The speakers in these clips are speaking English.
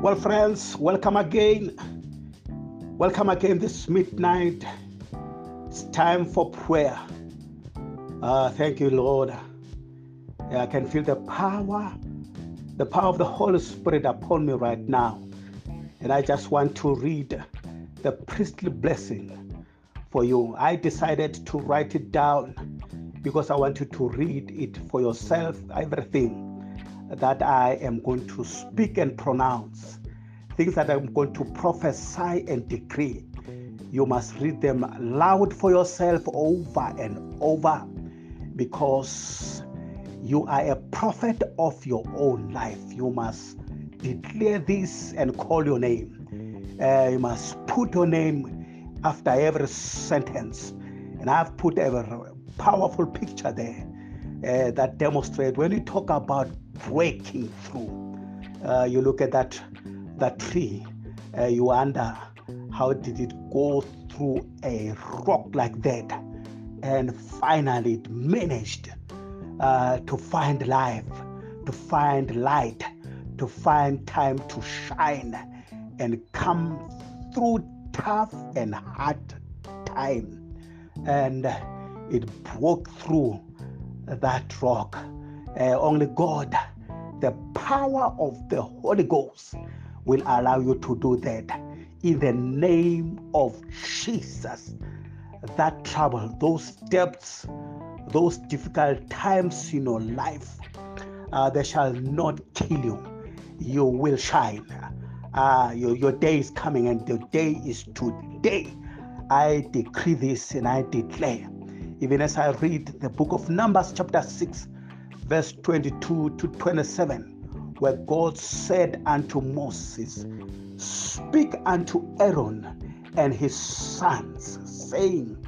Well, friends, welcome again. Welcome again this midnight. It's time for prayer. Uh, thank you, Lord. I can feel the power, the power of the Holy Spirit upon me right now. And I just want to read the priestly blessing for you. I decided to write it down because I want you to read it for yourself, everything that I am going to speak and pronounce, things that I'm going to prophesy and decree. You must read them loud for yourself over and over because you are a prophet of your own life. You must declare this and call your name. Uh, you must put your name after every sentence. And I've put a powerful picture there uh, that demonstrate when you talk about breaking through. Uh, you look at that that tree, uh, you wonder how did it go through a rock like that, and finally it managed uh, to find life, to find light, to find time to shine, and come through tough and hard time, and it broke through that rock. Uh, only God, the power of the Holy Ghost, will allow you to do that. In the name of Jesus, that trouble, those depths, those difficult times in your life, uh, they shall not kill you. You will shine. Uh, your, your day is coming, and the day is today. I decree this and I declare even as I read the book of Numbers, chapter 6, verse 22 to 27, where God said unto Moses, Speak unto Aaron and his sons, saying,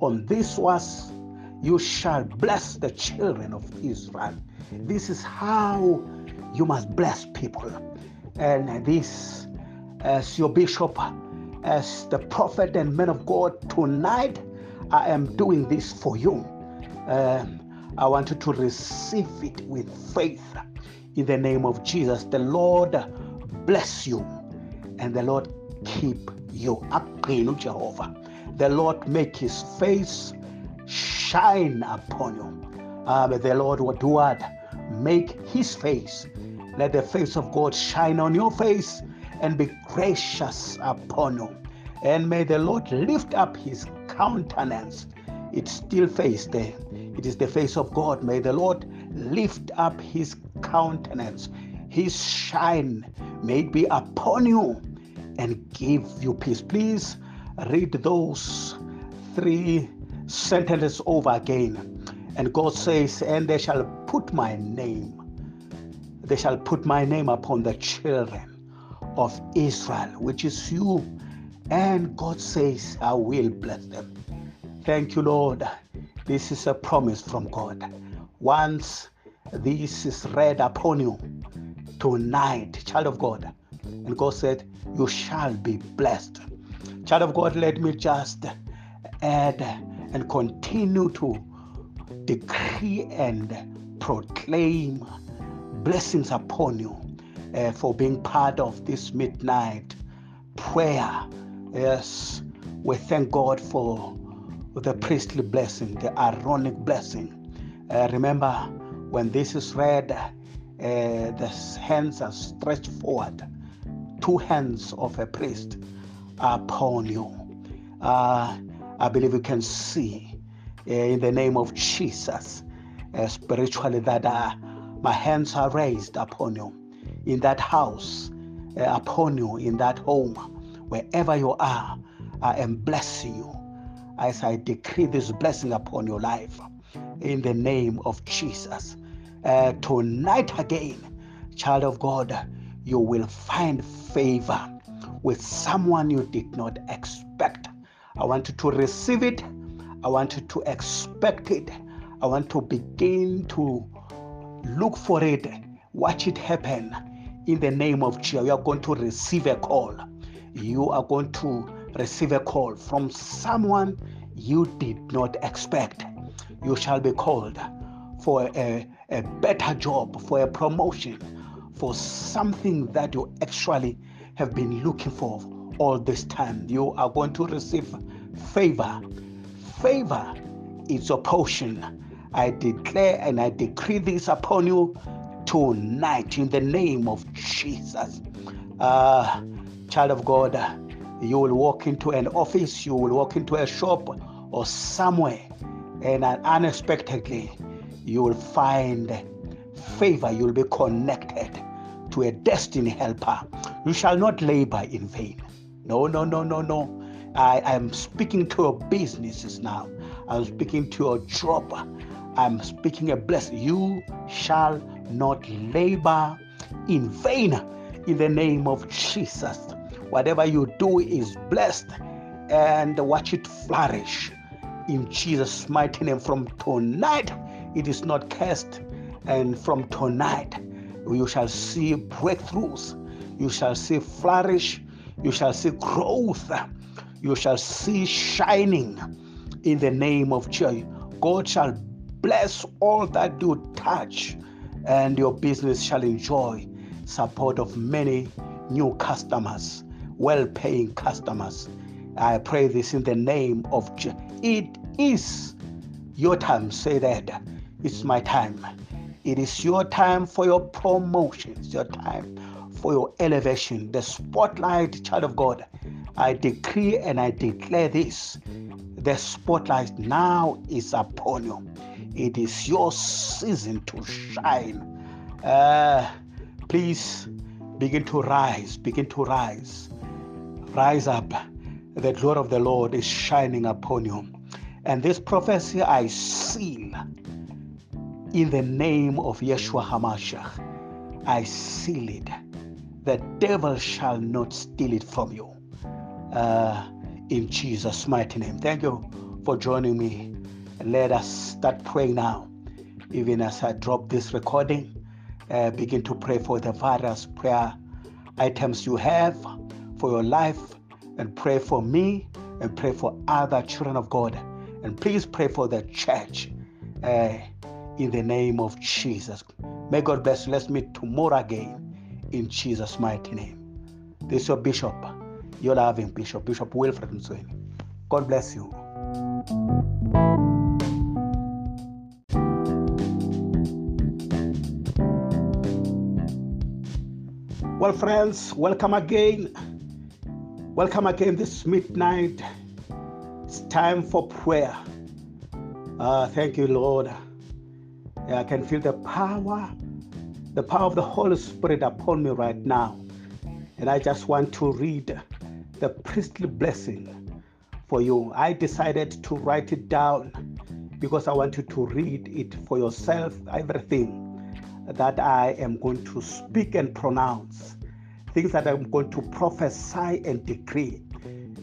On this was you shall bless the children of Israel. This is how you must bless people. And this, as your bishop, as the prophet and man of God, tonight I am doing this for you. Um, I want you to receive it with faith in the name of Jesus. The Lord bless you and the Lord keep you. Jehovah. The Lord make his face shine upon you. Um, the Lord would what? Make his face. Let the face of God shine on your face and be gracious upon you. And may the Lord lift up his countenance, it still face there. It is the face of God. May the Lord lift up his countenance, his shine may be upon you and give you peace. Please read those three sentences over again. And God says, And they shall put my name, they shall put my name upon the children of Israel, which is you and God says, I will bless them. Thank you, Lord. This is a promise from God. Once this is read upon you tonight, child of God, and God said, You shall be blessed. Child of God, let me just add and continue to decree and proclaim blessings upon you uh, for being part of this midnight prayer Yes, we thank God for the priestly blessing, the Aaronic blessing. Uh, remember, when this is read, uh, the hands are stretched forward, two hands of a priest upon you. Uh, I believe you can see uh, in the name of Jesus uh, spiritually that uh, my hands are raised upon you in that house, upon you in that home wherever you are, I am blessing you as I decree this blessing upon your life in the name of Jesus. Uh, tonight again, child of God, you will find favor with someone you did not expect. I want you to receive it. I want you to expect it. I want to begin to look for it, watch it happen in the name of Jesus. You are going to receive a call you are going to receive a call from someone you did not expect. You shall be called for a, a better job, for a promotion, for something that you actually have been looking for all this time. You are going to receive favor. Favor is your portion. I declare and I decree this upon you tonight in the name of Jesus. Uh, child of God, you will walk into an office, you will walk into a shop or somewhere, and unexpectedly, you will find favor, you will be connected to a destiny helper. You shall not labor in vain. No, no, no, no, no. I am speaking to your businesses now. I'm speaking to your job. I'm speaking a blessing. You shall not labor in vain in the name of Jesus. Whatever you do is blessed and watch it flourish. In Jesus' mighty name. From tonight, it is not cursed, and from tonight, you shall see breakthroughs, you shall see flourish, you shall see growth, you shall see shining in the name of Jesus. God shall bless all that you touch, and your business shall enjoy support of many new customers, well paying customers. I pray this in the name of Jesus. It is your time. Say that. It's my time. It is your time for your promotion. It's your time for your elevation. The spotlight, child of God. I decree and I declare this. The spotlight now is upon you. It is your season to shine. Uh, please begin to rise, begin to rise. Rise up. The glory of the Lord is shining upon you. And this prophecy I seal in the name of Yeshua HaMashiach. I seal it. The devil shall not steal it from you. Uh, in Jesus' mighty name. Thank you for joining me. Let us start praying now. Even as I drop this recording, uh, begin to pray for the various prayer items you have for your life and pray for me and pray for other children of God. And please pray for the church uh, in the name of Jesus. May God bless you. Let's meet tomorrow again in Jesus' mighty name. This is your bishop, your loving bishop, Bishop Wilfred Nsweni. God bless you. Well, friends, welcome again. Welcome again this midnight. It's time for prayer. Uh, thank you, Lord. I can feel the power, the power of the Holy Spirit upon me right now. And I just want to read the priestly blessing for you. I decided to write it down because I want you to read it for yourself, everything that I am going to speak and pronounce, things that I'm going to prophesy and decree.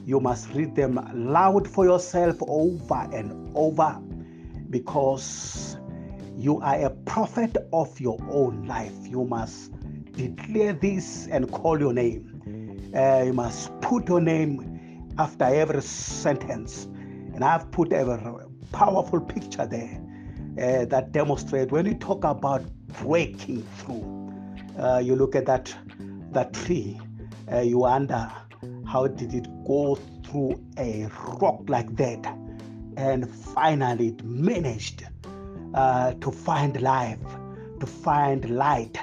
You must read them loud for yourself over and over because you are a prophet of your own life. You must declare this and call your name. Uh, you must put your name after every sentence. And I've put a powerful picture there uh, that demonstrate when you talk about breaking through. Uh, you look at that that tree, uh, you wonder how did it go through a rock like that, and finally it managed uh, to find life, to find light,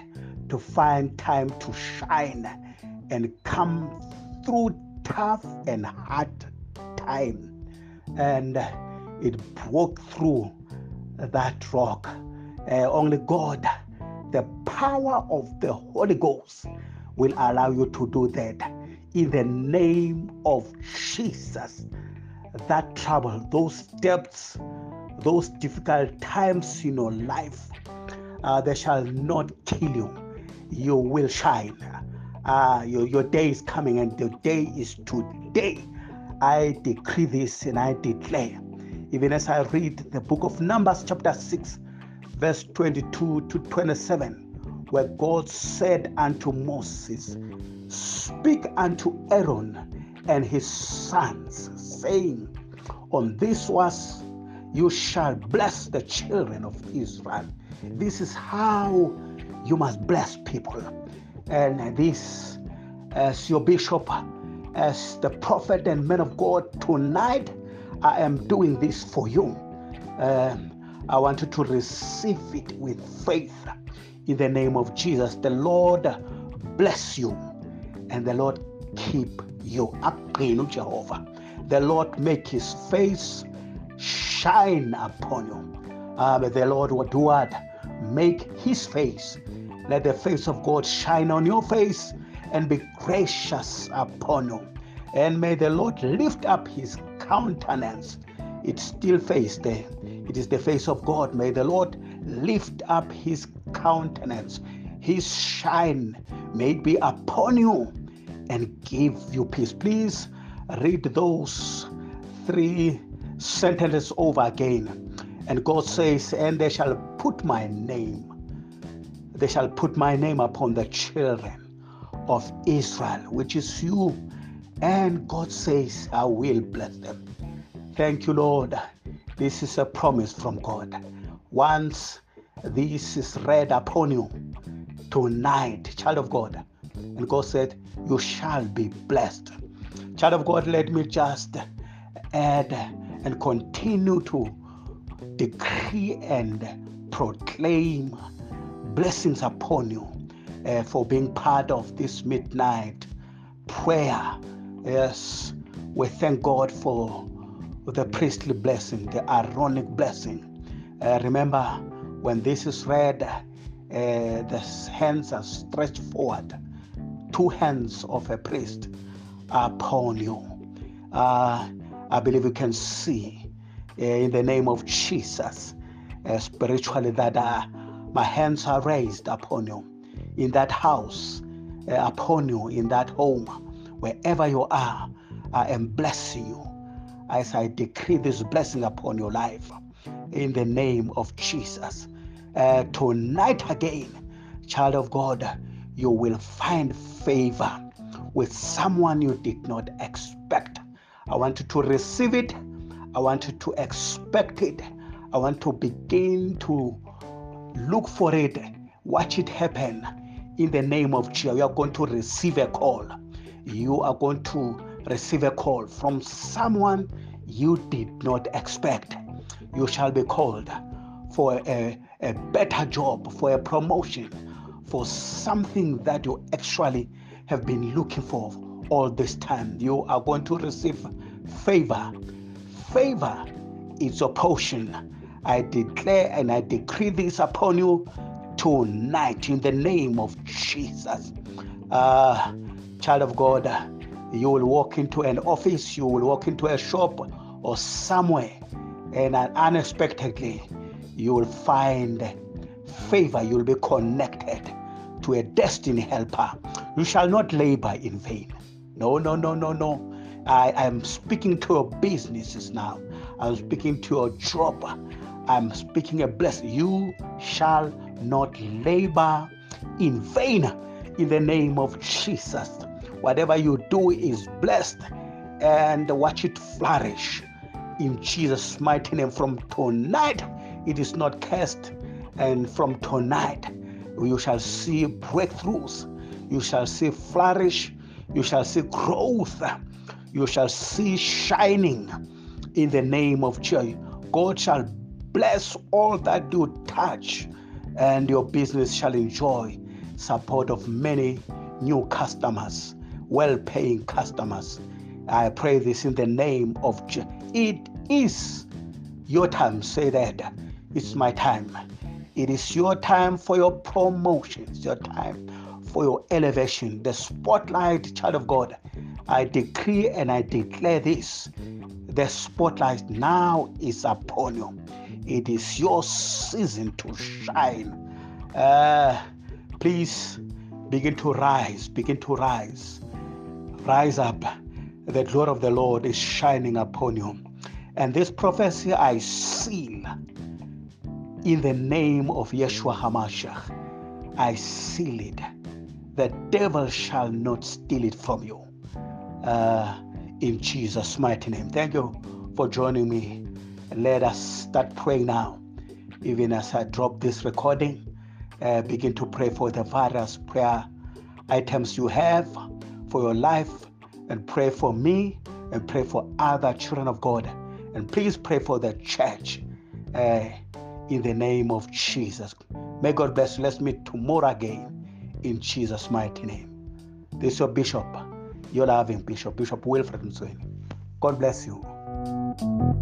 to find time to shine, and come through tough and hard time, and it broke through that rock. Uh, only God the power of the Holy Ghost will allow you to do that in the name of Jesus. That trouble, those depths, those difficult times in your life, uh, they shall not kill you. You will shine. Uh, your, your day is coming, and the day is today. I decree this and I declare, even as I read the book of Numbers, chapter 6, verse 22 to 27, where God said unto Moses, Speak unto Aaron and his sons, saying, On this was you shall bless the children of Israel, This is how you must bless people. And this, as your bishop, as the prophet and man of God, tonight I am doing this for you. Um, I want you to receive it with faith in the name of Jesus. The Lord bless you and the Lord keep you. Jehovah. The Lord make his face shine upon you. Um, the Lord would what? Make his face. Let the face of God shine on your face and be gracious upon you. And may the Lord lift up his countenance. It's still face there. It is the face of God. May the Lord lift up his countenance. His shine may be upon you and give you peace. Please read those three sentences over again. And God says, And they shall put my name, they shall put my name upon the children of Israel, which is you. And God says, I will bless them. Thank you, Lord. This is a promise from God. Once this is read upon you tonight, child of God, and God said, You shall be blessed. Child of God, let me just add and continue to decree and proclaim blessings upon you uh, for being part of this midnight prayer. Yes, we thank God for the priestly blessing, the Aaronic blessing. Uh, remember, when this is read, uh, the hands are stretched forward, two hands of a priest upon you. Uh, I believe you can see uh, in the name of Jesus uh, spiritually that uh, my hands are raised upon you in that house, uh, upon you in that home, wherever you are. I am blessing you as I decree this blessing upon your life in the name of Jesus. Uh, tonight again, child of God, you will find favor with someone you did not expect. I want you to receive it. I want you to expect it. I want to begin to look for it, watch it happen in the name of Jesus. You are going to receive a call. You are going to receive a call from someone you did not expect. You shall be called for a, a better job, for a promotion, for something that you actually have been looking for all this time. You are going to receive favor. Favor is your portion. I declare and I decree this upon you tonight in the name of Jesus. Uh, child of God, you will walk into an office, you will walk into a shop or somewhere, and unexpectedly, you will find favor. You will be connected to a destiny helper. You shall not labor in vain. No, no, no, no, no. I am speaking to your businesses now. I'm speaking to your job. I'm speaking a blessing. You shall not labor in vain in the name of Jesus. Whatever you do is blessed and watch it flourish in Jesus' mighty name. From tonight, it is not cursed, and from tonight, you shall see breakthroughs, you shall see flourish, you shall see growth, you shall see shining in the name of joy. God shall bless all that you touch, and your business shall enjoy support of many new customers, well paying customers. I pray this in the name of Jesus. It is your time. Say that. It's my time. It is your time for your promotion. It's your time for your elevation. The spotlight, child of God. I decree and I declare this. The spotlight now is upon you. It is your season to shine. Uh, please begin to rise, begin to rise. Rise up. The glory of the Lord is shining upon you. And this prophecy I seal in the name of Yeshua HaMashiach. I seal it. The devil shall not steal it from you. Uh, in Jesus' mighty name. Thank you for joining me. Let us start praying now. even as I drop this recording, uh, begin to pray for the various prayer items you have for your life and pray for me and pray for other children of God. And please pray for the church uh, in the name of Jesus. May God bless you. Let's meet tomorrow again in Jesus' mighty name. This is your bishop, your loving bishop, Bishop Wilfred Msweni. God bless you.